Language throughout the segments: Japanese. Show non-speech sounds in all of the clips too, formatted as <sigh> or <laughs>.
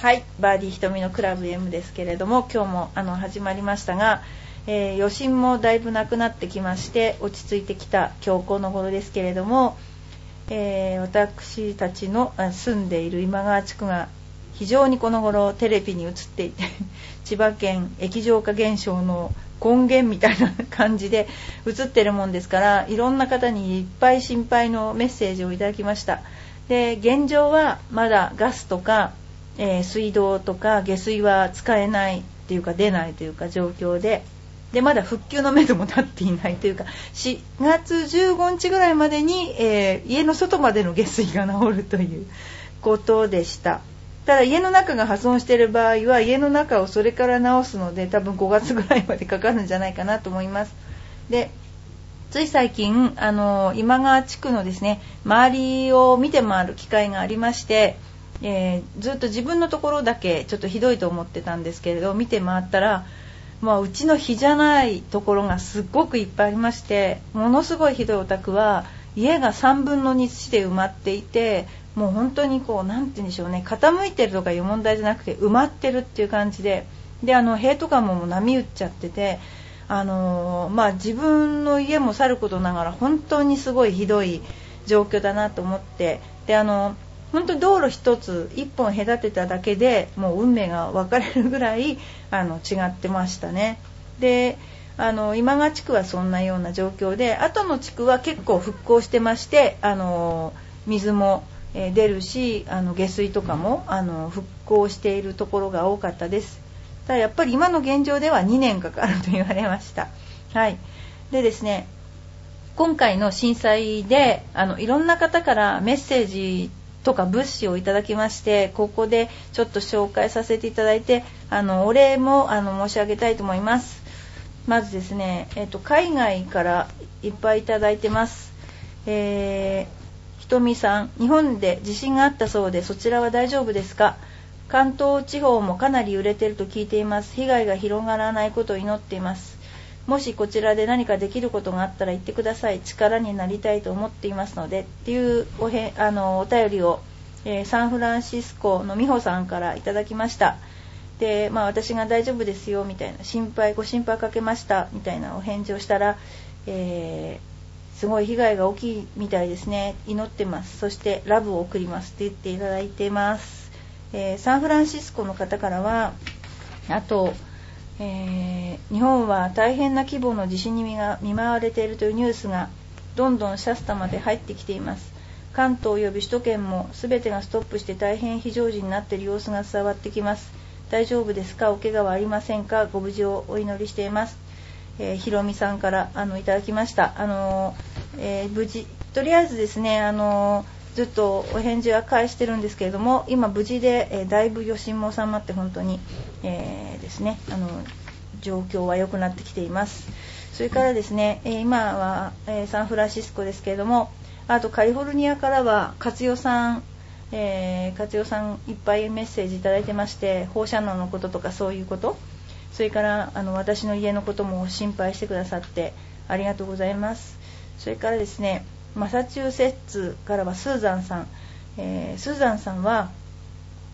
はいバーディー瞳のクラブ M ですけれども今日もあの始まりましたが、えー、余震もだいぶなくなってきまして落ち着いてきた強行の頃ですけれども、えー、私たちの住んでいる今川地区が非常にこの頃テレビに映っていて <laughs> 千葉県液状化現象の根源みたいな感じで映ってるもんですからいろんな方にいっぱい心配のメッセージをいただきました。で現状はまだガスとかえー、水道とか下水は使えないっていうか出ないというか状況ででまだ復旧のめども立っていないというか4月15日ぐらいまでに、えー、家の外までの下水が治るということでした。ただ家の中が破損している場合は家の中をそれから直すので多分5月ぐらいまでかかるんじゃないかなと思います。でつい最近あの今川地区のですね周りを見て回る機会がありましてえー、ずっと自分のところだけちょっとひどいと思ってたんですけれど見て回ったら、まあ、うちの日じゃないところがすっごくいっぱいありましてものすごいひどいお宅は家が3分の2土で埋まっていてもう本当にこう何て言うんでしょうね傾いてるとかいう問題じゃなくて埋まってるっていう感じでであの塀とかも波打っちゃってて。あのー、まあ、自分の家もさることながら本当にすごいひどい状況だなと思ってであの本当道路1つ1本隔てただけでもう運命が分かれるぐらい <laughs> あの違ってましたね。であの今川地区はそんなような状況で後の地区は結構復興してましてあの水も出るしあの下水とかもあの復興しているところが多かったです。ただやっぱり今の現状では2年かかると言われました。はい。でですね今回の震災であのいろんな方からメッセージとか物資をいただきましてここでちょっと紹介させていただいてあのお礼もあの申し上げたいと思います。まずですね、えーと、海外からいっぱいいただいてます、えー、ひとみさん日本で地震があったそうでそちらは大丈夫ですか？関東地方もかなり揺れてると聞いています。被害が広がらないことを祈っています。もしこちらで何かできることがあったら言ってください。力になりたいと思っていますのでっていうおへあのお便りを、えー、サンフランシスコの美穂さんからいただきました。で、まあ、私が大丈夫ですよみたいな心配ご心配かけましたみたいなお返事をしたら、えー、すごい被害が大きいみたいですね。祈ってます。そしてラブを送りますって言っていただいてます、えー、サンフランシスコの方からはあとえー、日本は大変な規模の地震に見舞われているというニュースがどんどんシャスタまで入ってきています。関東及び首都圏も全てがストップして大変非常時になっている様子が伝わってきます。大丈夫ですか？お怪我はありませんか？ご無事をお祈りしています、えー、ひろみさんからあのいただきました。あのー、えー、無事とりあえずですねあのずっとお返事は返してるんですけれども今無事で、えだいぶ余震も収まって本当に、えー、ですねあの状況は良くなってきています。それからですね、え今は、えサンフランシスコですけれどもあとカリフォルニアからは勝代さんえー、勝代さんいっぱいメッセージいただいてまして放射能のこととかそういうことそれからあの私の家のことも心配してくださってありがとうございます。それからですねマサチューセッツからはスーザンさん、えー、スーザンさんは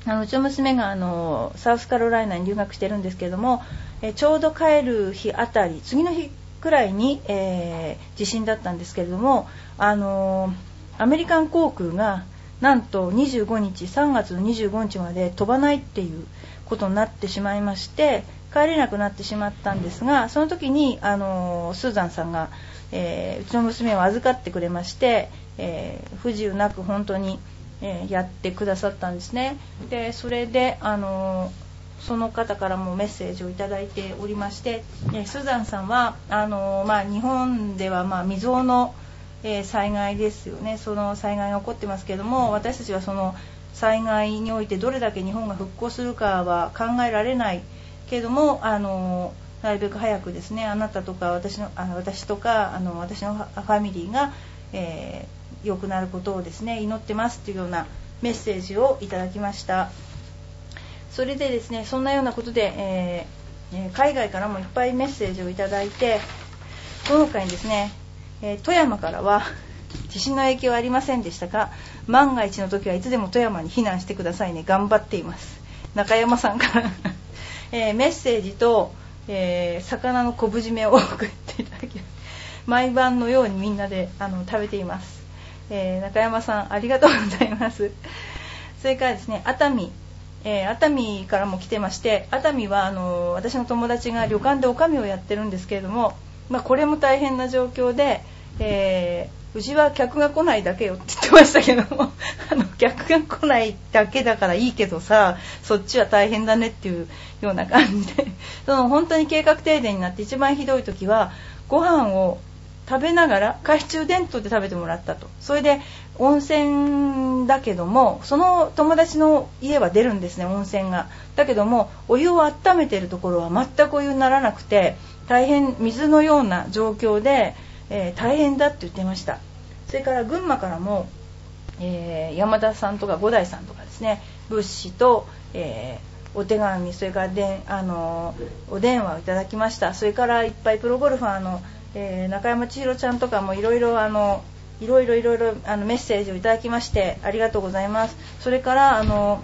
あのうちの娘があのサウスカロライナに留学してるんですけども、えー、ちょうど帰る日あたり次の日くらいに、えー、地震だったんですけれども、あのアメリカン航空がなんと25日3月の25日まで飛ばないっていうことになってしまいまして帰れなくなってしまったんですがその時にあのスーザンさんがえー、うちの娘を預かってくれまして、えー、不自由なく本当に、え、やってくださったんですね。でそれで、あのその方からもメッセージをいいておりまして、えスザンさんはあのまあ、日本ではまあ未曾有の、え災害ですよね。その災害が起こってますけども私たちはその災害においてどれだけ日本が復興するかは考えられないけどもあのなるべく早くですねあなたとか私のあの私とかあの私のファミリーが、えー、良くなることをですね祈ってますというようなメッセージをいただきましたそれでですねそんなようなことで、えー、海外からもいっぱいメッセージをいただいてこの他にですね、え富山からは地震の影響はありませんでしたが万が一の時はいつでも富山に避難してくださいね頑張っています中山さんからえー、メッセージと、えー、魚の昆布締めを送っていただき毎晩のようにみんなであの食べています、えー、中山さんありがとうございます。それからですね熱海。えー、熱海からも来てまして熱海はあの私の友達が旅館で女将をやってるんですけれども、まあ、これも大変な状況で、えー、うちは客が来ないだけよって言ってましたけども <laughs> あの客が来ないだけだからいいけどさそっちは大変だねっていうような感じで。<laughs> その本当に計画停電になって一番ひどい時はご飯を食べながら懐中電灯で食べてもらったと。それで温泉だけどもその友達の家は出るんですね温泉が。だけどもお湯を温めてるところは全くお湯にならなくて大変水のような状況で、えー、大変だって言ってました。それから群馬からも、えー、山田さんとか五代さんとかですね物資と、えー、お手紙それからであのお電話をいただきました。それからいっぱいプロゴルファーのえー、中山千尋ちゃんとかもいろいろあのいろいろいろいろあのメッセージをいただきましてありがとうございます。それからあの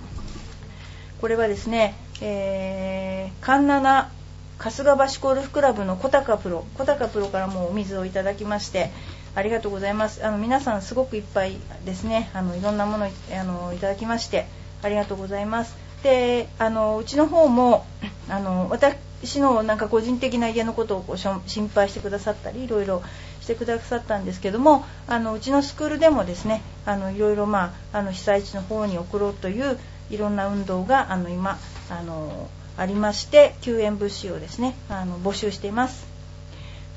これはですね、えー、環七春日橋ゴルフクラブの小高プロ小高プロからもお水をいただきましてありがとうございます。あの皆さんすごくいっぱいですね。あのいろんなものあのいただきましてありがとうございます。であのうちの方もあの私私のなんか個人的な家のことをこう心配してくださったりいろいろしてくださったんですけどもあのうちのスクールでもですねあのいろいろ、まあ、あの被災地の方に送ろうといういろんな運動があの今あのありまして救援物資をですねあの募集しています。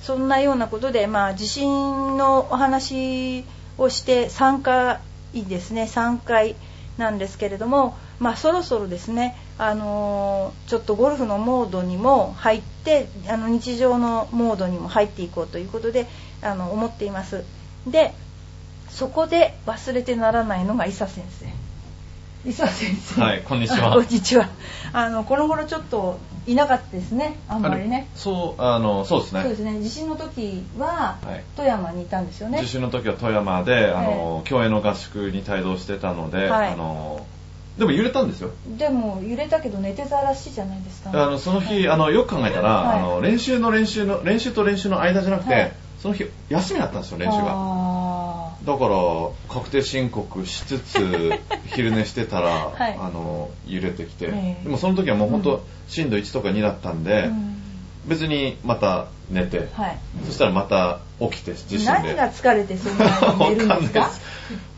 そんなようなことで、まあ、地震のお話をして3回ですね3回なんですけれども、まあ、そろそろですねあのちょっとゴルフのモードにも入ってあの日常のモードにも入っていこうということであの思っています。でそこで忘れてならないのが伊佐先生。伊佐先生。はいこんにちは。<laughs> こんにちは。あのこの頃ちょっといなかったですねあんまりね。そうあのそうですね。そうですね。地震の時は、富山にいたんですよね。地震の時は富山であの、競泳の合宿に帯同してたので、はい、あのでも揺れたんですよ。でも揺れたけど寝てたらしいじゃないですか、あのその日、はい、あのよく考えたら、はい、あの練習の練習の練習と練習の間じゃなくて、はい、その日休みだったんですよ練習がだから確定申告しつつ <laughs> 昼寝してたら、あの揺れてきて、でもその時はもう本当、うん、震度1とか2だったんで、うん。別にまた寝て、はい、そしたらまた起きて自身で。何が疲れてそんなに寝るんですか？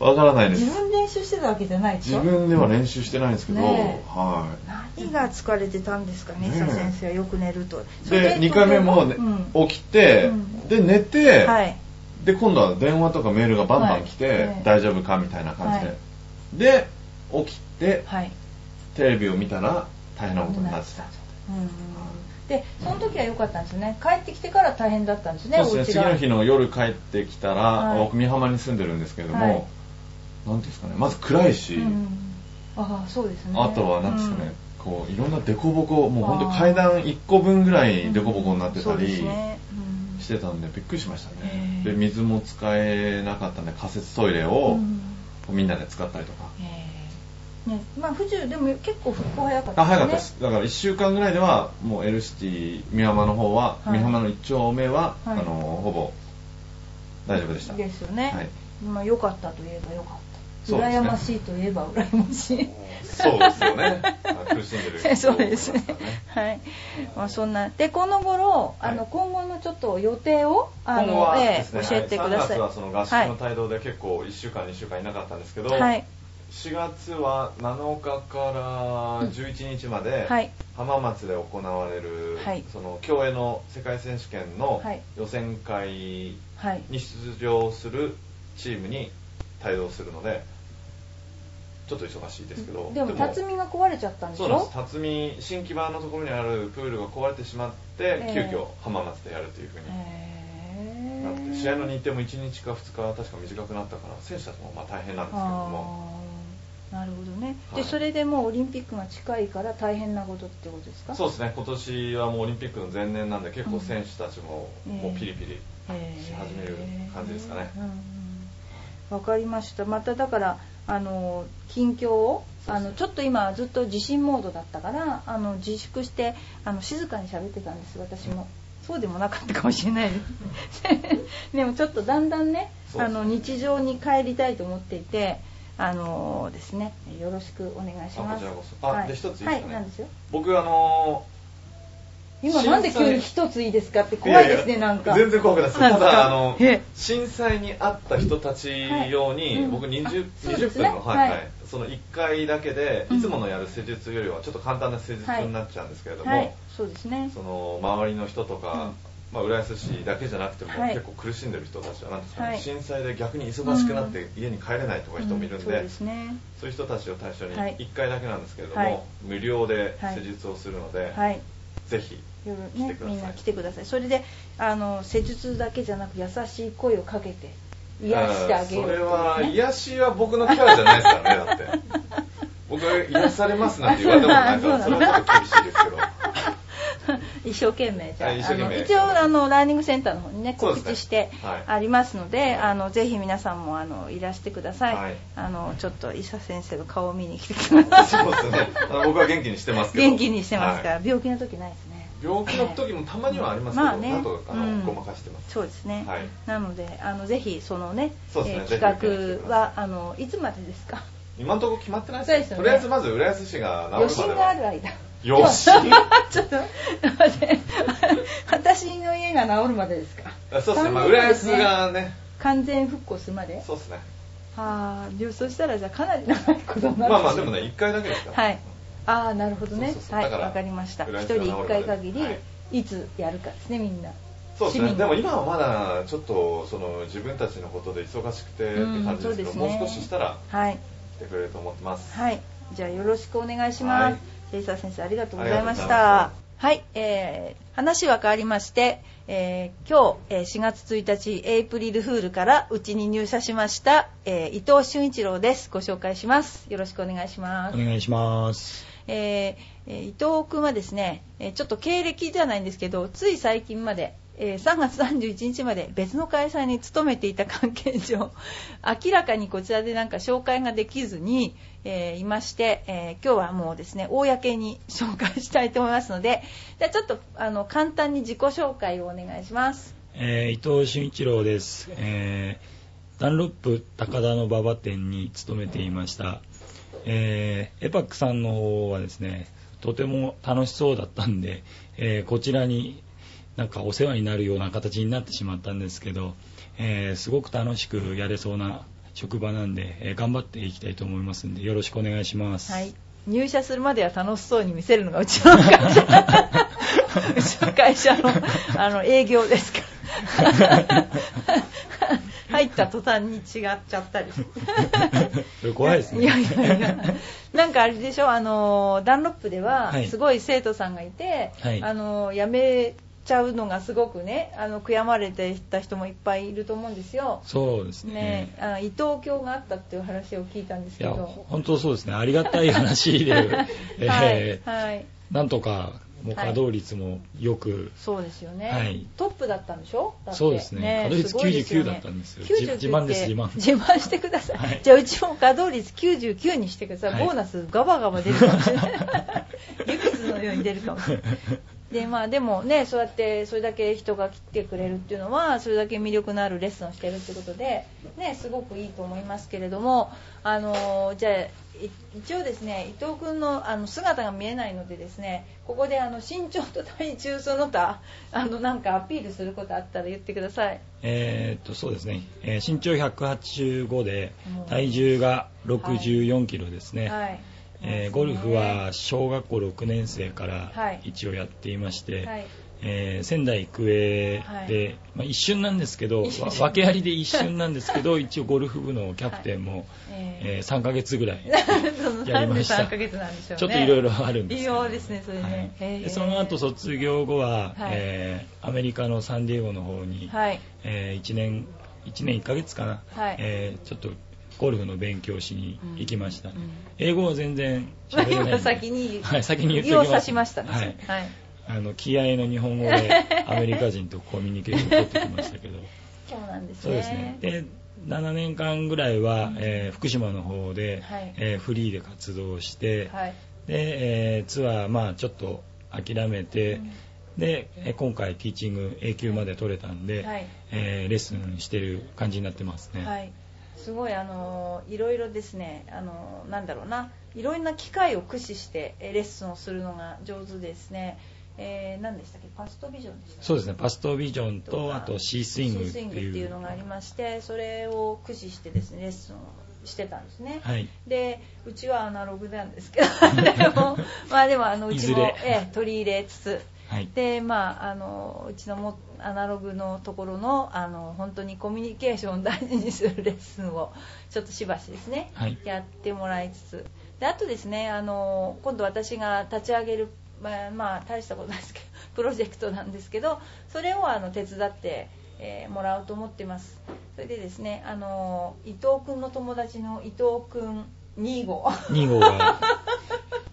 <laughs> わからないです。自分練習してたわけじゃないでしょ？自分では練習してないんですけど、ね、はい、何が疲れてたんですかね、ね先生はよく寝ると。で2回目も、ねうん、起きて、うん、で寝て、はい、で今度は電話とかメールがバンバン来て、はい、大丈夫かみたいな感じで、はい、で起きて、テレビを見たら大変なことになってた、うんでその時は良かったんですよね。帰ってきてから大変だったんですねそうですね。次の日の夜帰ってきたら、はい、僕美浜に住んでるんですけれども、はい、なんていうんですかね。まず暗いし、うん、あそうですね。あとは何ですかね、うん、こういろんな凸凹もう本当階段1個分ぐらい凸凹になってたり、してたんでびっくりしましたねで水も使えなかったんで仮設トイレを、みんなで使ったりとか、ね、まあ府中でも結構復興早かったね。早かったです。だから1週間ぐらいではもう L シティ美浜の方は、はい、美浜の1丁目は、はい、あのほぼ大丈夫でした。ですよね。はい。まあ良かったといえば良かった。羨ましいといえば羨ましい。そうですよね。苦しんでる、<laughs> そうですね。はい。まあそんなでこの頃あの今後のちょっと予定をあの、え教えてください。3月はその合宿の帯同で結構1週間2週間いなかったんですけど、はい。4月は7日から11日まで、浜松で行われる、はい、その競泳の世界選手権の予選会に出場するチームに帯同するのでちょっと忙しいですけど。でも辰巳が壊れちゃったんでしょ？そうなんです。辰巳新木場のところにあるプールが壊れてしまって、急遽浜松でやるというふうになって試合の日程も1日か2日確か短くなったから選手たちもまあ大変なんですけども。なるほどね、はい、でそれでもうオリンピックが近いから大変なことってことですか？そうですね。今年はもうオリンピックの前年なんで結構選手たちももうピリピリし始める感じですかね。わ、かりました。まただからあの近況をあのちょっと今ずっと地震モードだったからあの自粛してあの静かに喋ってたんです私も。そうでもなかったかもしれない。で <laughs> すでもちょっとだんだんねあの日常に帰りたいと思っていてあのー、ですねよろしくお願いします。ああ、はい、で一ついいですかね、はい、ですよ。僕あのー、今なんで急に一ついいですかって怖いですねなんか。全然怖くないです。ただあの震災にあった人たち用に、はい、僕 20, 20分の、はいはい、その1回だけで、いつものやる施術よりはちょっと簡単な施術になっちゃうんですけれども、はい。はい、そうですね。その周りの人とか、うん、まあ、浦安市だけじゃなくても、結構苦しんでる人たちはなんですかね、震災で逆に忙しくなって家に帰れないとか人もいるんでうん、そう、ね、いう人たちを対象に1回だけなんですけれども、無料で施術をするので、ぜひね、みんな来てください。それであの施術だけじゃなく優しい声をかけて癒してあげる、ね、それは癒しは僕のキャラじゃないですからねだって。<laughs> 僕は癒されますなんて言われたことないから <laughs> それはちょっと厳生懸命じゃあ一応あのラーニングセンターの方にね告知してありますので、ねはい、あのぜひ皆さんもあのいらしてください、はい、あのちょっと伊佐先生の顔を見に来てください。<laughs> そうですね。僕は元気にしてますけど。元気にしてますから、はい、病気の時ないですね。病気の時もたまにはありますけど、まあね、なんとの、うん、ごまかしてます。そうですね、はい、なのであのぜひそのねね、えー、企画はあのいつまでですか？今のところ決まってないですよ、ね、とりあえずまず浦安市が治るまでは。余震がある間よし。<laughs> ちょっと待って。私の家が治るまでですか？そうですね、まあ、浦安がね。完全復興するまで？そうですね。はあそしたらじゃあかなり長いことになるまあまあでもね1回だけですから。はい。ああなるほどね。はいわかりました。一人1回限り、はい、いつやるかですねみんな。そうですね。でも今はまだちょっとその自分たちのことで忙しくてって感じですけど、うんね、もう少ししたら来てくれると思ってます。はい。じゃあよろしくお願いします、はいレイサー先生ありがとうございました。はい、えー、話は変わりまして、えー、今日、えー、4月1日エイプリルフールからうちに入社しました、えー、伊藤俊一郎です。ご紹介します。よろしくお願いします。お願いします。えー、伊藤君はですねちょっと経歴じゃないんですけどつい最近までえー、3月31日まで別の会社に勤めていた関係上 <laughs> 明らかにこちらでなんか紹介ができずに、えー、いまして、えー、今日はもうですね公に紹介したいと思いますのでじゃあちょっとあの簡単に自己紹介をお願いします、えー伊藤俊一郎です、えダンロップ高田の馬場店に勤めていました、えエパックさんの方はですねとても楽しそうだったんで、えこちらになんかお世話になるような形になってしまったんですけど、えー、すごく楽しくやれそうな職場なんで、えー、頑張っていきたいと思いますんでよろしくお願いします。はい。入社するまでは楽しそうに見せるのがうちの会社。うちの会社の <laughs> あの営業ですから。<laughs> 入った途端に違っちゃったり。怖いですね。いやいやいや。なんかあれでしょあのダンロップではすごい生徒さんがいて、はい、あの辞めちゃうのがすごくねあの悔やまれていた人もいっぱいいると思うんですよ。そうですね。ねあ伊藤教があったっていう話を聞いたんですけど。いや本当そうですね。ありがたい話で、<laughs> えー、はい、はい、なんとかもう稼働率もよく、はい、そうですよね、はい、トップだったんでしょ？そうですね。稼働率99だったんですよ自慢です自慢自慢してください、はい、じゃあうちも稼働率99にしてください、ボーナスガバガバ出るかもしれないいくつのように出るかもしれないでまあでもねそうやってそれだけ人が来てくれるっていうのはそれだけ魅力のあるレッスンをしてるってことでねすごくいいと思いますけれどもあのじゃあ一応ですね伊藤君のあの姿が見えないのでですねここであの身長と体重その他あのなんかアピールすることあったら言ってください。えー、っとそうですね、えー、身長185で体重が64キロですね。はい、はいえー、ゴルフは小学校6年生から一応やっていまして、はい、えー、仙台育英で、はい、まあ、一瞬なんですけど訳ありで一瞬なんですけど <laughs> 一応ゴルフ部のキャプテンも、はい、えー、3ヶ月ぐらい <laughs> やりました。3ヶ月なんでしょう、ね、ちょっといろいろあるんですけど。ですねそれね、はい、その後卒業後は、えー、アメリカのサンディエゴの方に、はい。えー、1年1年1ヶ月かな、はい。えー、ちょっとゴルフの勉強しに行きました、うんうん、英語は全然喋れない <laughs> 先に、はい、先に言っておきます。しましたね、はい、はい、あの気合の日本語でアメリカ人とコミュニケーションを取ってきましたけど。<laughs> そうなんですね。そうですね。で7年間ぐらいは、えー、福島の方で、はい、えー、フリーで活動して、はい、で、えー、ツアー、まあ、ちょっと諦めて、うん、で今回ティーチング A 級まで取れたんで、はい、えー、レッスンしてる感じになってますね。はいすごいあのいろいろですねあのなんだろうないろんな機械を駆使してレッスンをするのが上手ですね。えー、何でしたっけ？パストビジョンでしたそうですね。パストビジョンとあとシースイングっていう。っていうのがありましてそれを駆使してですねレッスンをしてたんですね、はい、でうちはアナログなんですけど <laughs> でもまあでもあのうちも、え取り入れつつ、はい、でまああのうちのもアナログのところのあの本当にコミュニケーションを大事にするレッスンをちょっとしばしですね、はい、やってもらいつつ。であとですねあの今度私が立ち上げるまあ、まあ、大したことないですけどプロジェクトなんですけどそれをあの手伝って、えー、もらおうと思ってます。それでですねあの伊藤君の友達の伊藤君2号2号が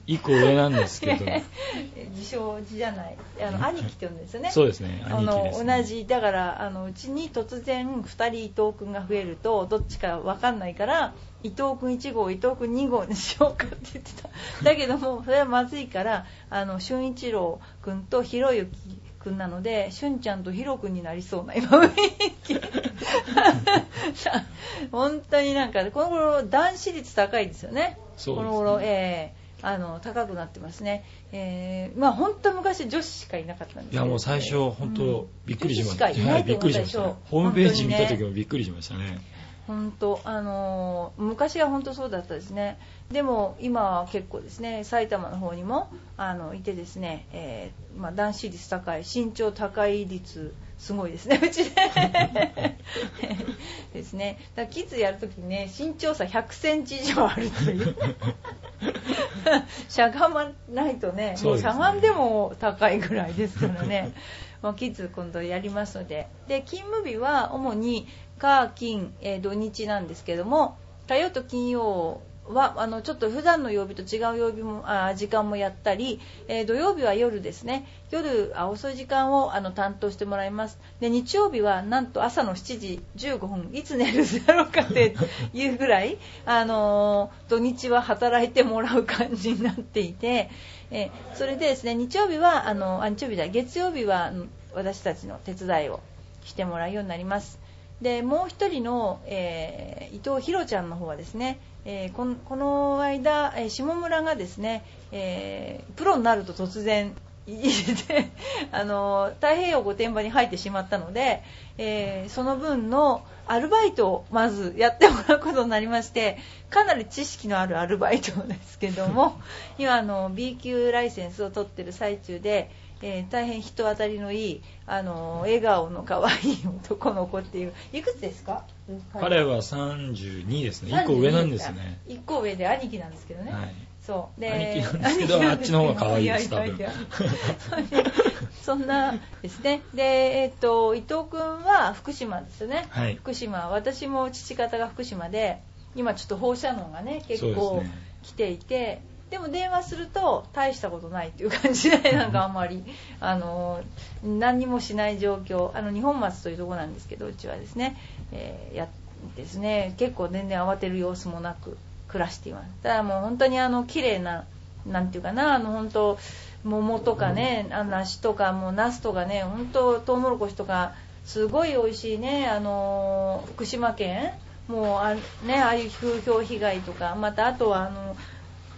1個上なんですけど。<laughs> 自称字じゃない。あの兄貴って言うんですよね。そうですねあの同じだからあのうちに突然2人伊藤君が増えるとどっちか分かんないから伊藤君1号伊藤君2号にしようかって言ってた。<laughs> だけどもそれはまずいからあの俊一郎君とひろゆき君なので俊ちゃんとひろ君になりそうな今雰囲気。<laughs> 本当になんかこの頃男子率高いですよね。この頃ええ。ーあの高くなってますね、えー、まあ本当昔女子しかいなかったんですいやもう最初本当びっくりしました、うん、はい、びっくりしました、ホームページ見た時もびっくりしましたね。本当あのー、昔は本当そうだったですね。でも今は結構ですね埼玉の方にもあのいてですね、えー、まあ、男子率高い身長高い率すごいですねうちで。ですね。だからキッズやるときにね身長差100センチ以上あるという <laughs> しゃがまないとね、ね、しゃがんでも高いぐらいですからね。<laughs> もうキッズ今度やりますので。で勤務日は主に火金、えー、土日なんですけども火曜と金曜はあのちょっと普段の曜日と違う曜日もあ時間もやったり、えー、土曜日は夜ですね。夜あ遅い時間をあの担当してもらいます。で日曜日はなんと朝の7時15分いつ寝るだろうかっていうぐらい、<laughs> あのー、土日は働いてもらう感じになっていて、えー、それでですね日曜日はあのあ日曜日だ月曜日は私たちの手伝いをしてもらうようになります。でもう1人の、えー、伊藤博ちゃんの方はですねえー、このこの間、えー、下村がですね、えー、プロになると突然 <laughs> 入れて <laughs> あの太平洋御殿場に入ってしまったので、えその分のアルバイトをまずやってもらうことになりましてかなり知識のあるアルバイトですけども <laughs> 今あの B 級ライセンスを取ってる最中で、えー、大変人当たりのいいあの笑顔の可愛い男の子っていういくつですか？彼は32ですね。1個上なんですね。1個上で兄貴なんですけどね、はい、そう。で兄貴なんですけどあっちの方が可愛いです多分。<laughs> そんなですね。で、えー、っと伊藤君は福島ですね、はい、福島。私も父方が福島で今ちょっと放射能がね結構来ていて、でも電話すると大したことないっていう感じでなんかあんまりあの何にもしない状況あの日本松というとこなんですけどうちはですね、えー、やですね結構全然慌てる様子もなく暮らしています。ただもう本当にあの綺麗ななんていうかなあの本当桃とかね梨とかもうナスとかね本当トウモロコシとかすごい美味しいねあの福島県もうあ,、ね、ああいう風評被害とかまたあとはあの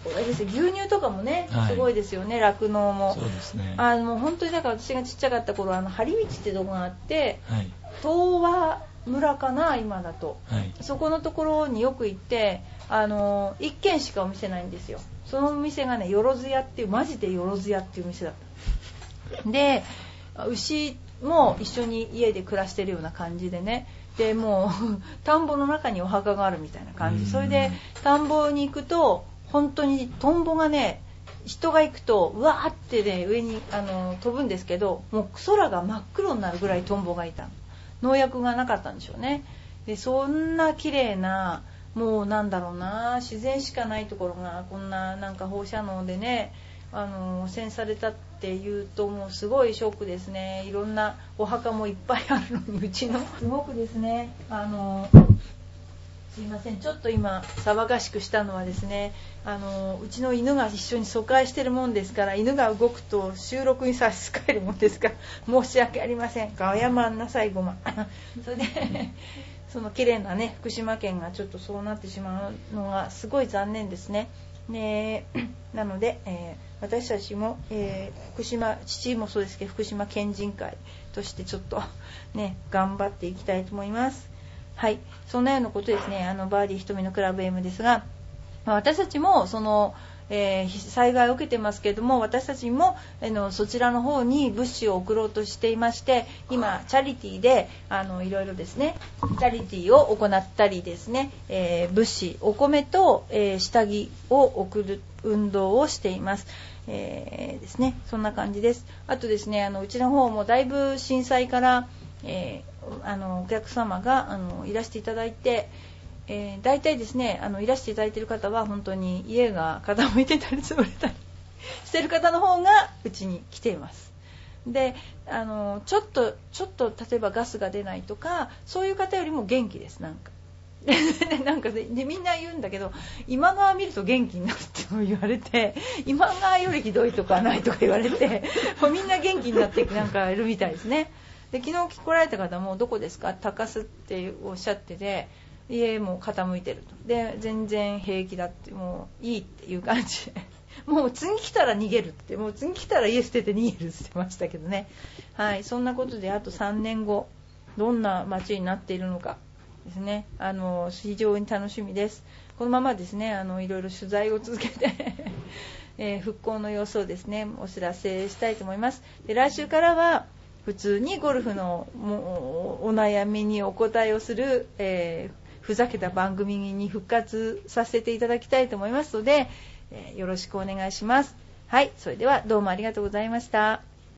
牛乳とかもね、すごいですよね酪農、も。そうですね。あの本当にだから私がちっちゃかった頃あの張道ってとこがあって、はい、東和村かな今だと、はい、そこのところによく行ってあの1軒しかお店ないんですよ。そのお店がねよろず屋っていうマジでよろず屋っていう店だった。で牛も一緒に家で暮らしてるような感じでね。でもう田んぼの中にお墓があるみたいな感じ。それで田んぼに行くと本当にトンボがね人が行くとうわーってね上にあの飛ぶんですけどもう空が真っ黒になるぐらいトンボがいた農薬がなかったんでしょうね。でそんな綺麗なもうなんだろうな自然しかないところがこんななんか放射能でねあの汚染されたっていうともうすごいショックですね。いろんなお墓もいっぱいあるのにうちの。すごくですね。あのすいません。ちょっと今騒がしくしたのはですねあのうちの犬が一緒に疎開してるもんですから犬が動くと収録に差し支えるもんですから <laughs> 申し訳ありません。が謝んなさいごま。<laughs> それで <laughs> その綺麗なね福島県がちょっとそうなってしまうのがすごい残念ですね。ね <clears throat> なので、えー、私たちも、えー、福島父もそうですけど福島県人会としてちょっとね頑張っていきたいと思います。はいそんなようなことですねあのバーディー瞳のクラブ M ですが、まあ、私たちもそのえー、災害を受けてますけれども私たちもあのそちらの方に物資を送ろうとしていまして今チャリティーであのいろいろですねチャリティーを行ったりですね、えー、物資お米と、えー、下着を送る運動をしています。えー、ですね、そんな感じです。あとですね、あのうちの方もだいぶ震災から、えー、あのお客様があのいらしていただいて、えー、大体ですねあのいらしていただいている方は本当に家が傾いてたり潰れたり <laughs> してる方の方がうちに来ています。であのちょっとちょっと例えばガスが出ないとかそういう方よりも元気ですなんか。<laughs> なんかでみんな言うんだけど今川見ると元気になるって <laughs> 言われて今川よりひどいとかないとか言われてもうみんな元気になってなんかいるみたいですね。で昨日来られた方もどこですか？高須っておっしゃってて家も傾いてると。で全然平気だってもういいっていう感じ。で <laughs> もう次来たら逃げるって。もう次来たら家捨てて逃げるって言ってましたけどね。はいそんなことであと3年後どんな街になっているのかですね。あの非常に楽しみです。このままですねあのいろいろ取材を続けて <laughs> えー、復興の様子をですねお知らせしたいと思います。で来週からは普通にゴルフのお悩みにお答えをする、えーふざけた番組に復活させていただきたいと思いますので、えー、よろしくお願いします。はい、それではどうもありがとうございました。